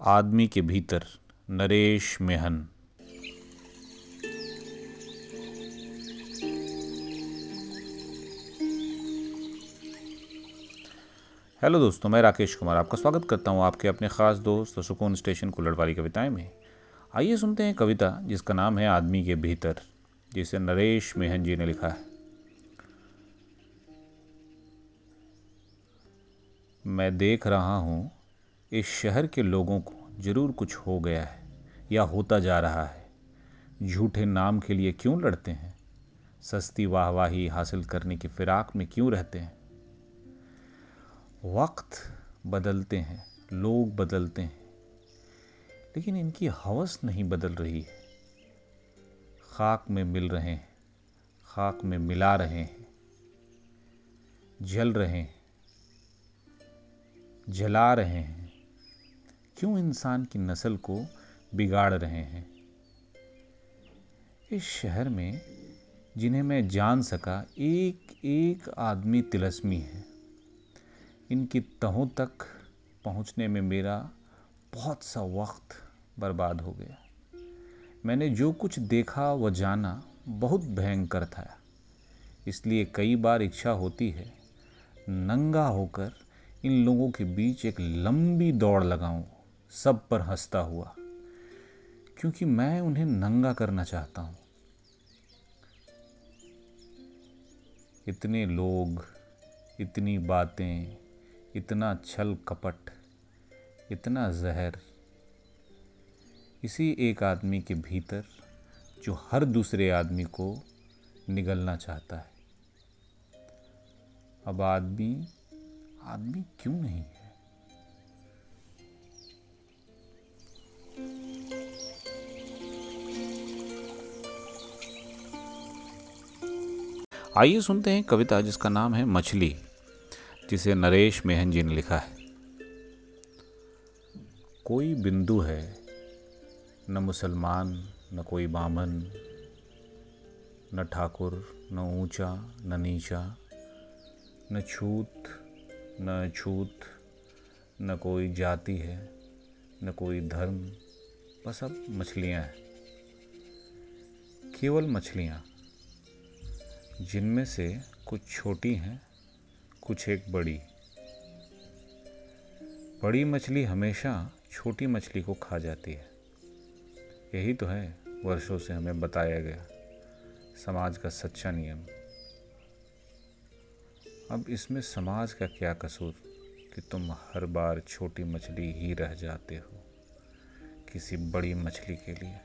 आदमी के भीतर नरेश मेहन। हेलो दोस्तों, मैं राकेश कुमार आपका स्वागत करता हूँ आपके अपने ख़ास दोस्त सुकून स्टेशन कुल्लड़ वाली कविताएँ में। आइए सुनते हैं कविता जिसका नाम है आदमी के भीतर, जिसे नरेश मेहन जी ने लिखा है। मैं देख रहा हूँ इस शहर के लोगों को ज़रूर कुछ हो गया है या होता जा रहा है। झूठे नाम के लिए क्यों लड़ते हैं? सस्ती वाहवाही हासिल करने की फिराक में क्यों रहते हैं? वक्त बदलते हैं, लोग बदलते हैं, लेकिन इनकी हवस नहीं बदल रही है। खाक में मिल रहे हैं, खाक में मिला रहे हैं, जल रहे हैं, जला रहे हैं। क्यों इंसान की नस्ल को बिगाड़ रहे हैं? इस शहर में, जिन्हें मैं जान सका एक एक आदमी तिलस्मी है। इनकी तहों तक पहुँचने में मेरा बहुत सा वक्त बर्बाद हो गया। मैंने जो कुछ देखा व जाना बहुत भयंकर था। इसलिए कई बार इच्छा होती है, नंगा होकर इन लोगों के बीच एक लंबी दौड़ लगाऊँ। सब पर हंसता हुआ, क्योंकि मैं उन्हें नंगा करना चाहता हूँ। इतने लोग, इतनी बातें, इतना छल कपट, इतना जहर, इसी एक आदमी के भीतर जो हर दूसरे आदमी को निगलना चाहता है। अब आदमी आदमी क्यों नहीं है? आइए सुनते हैं कविता जिसका नाम है मछली, जिसे नरेश मेहन जी ने लिखा है। कोई बिंदु है, न मुसलमान, न कोई बामन, न ठाकुर, न ऊँचा, न नीचा, न छूत न छूत न कोई जाति है, न कोई धर्म, बस अब मछलियाँ हैं। केवल मछलियाँ। जिनमें से कुछ छोटी हैं, कुछ एक बड़ी। बड़ी मछली हमेशा छोटी मछली को खा जाती है। यही तो है, वर्षों से हमें बताया गया, समाज का सच्चा नियम। अब इसमें समाज का क्या कसूर कि तुम हर बार छोटी मछली ही रह जाते हो, किसी बड़ी मछली के लिए?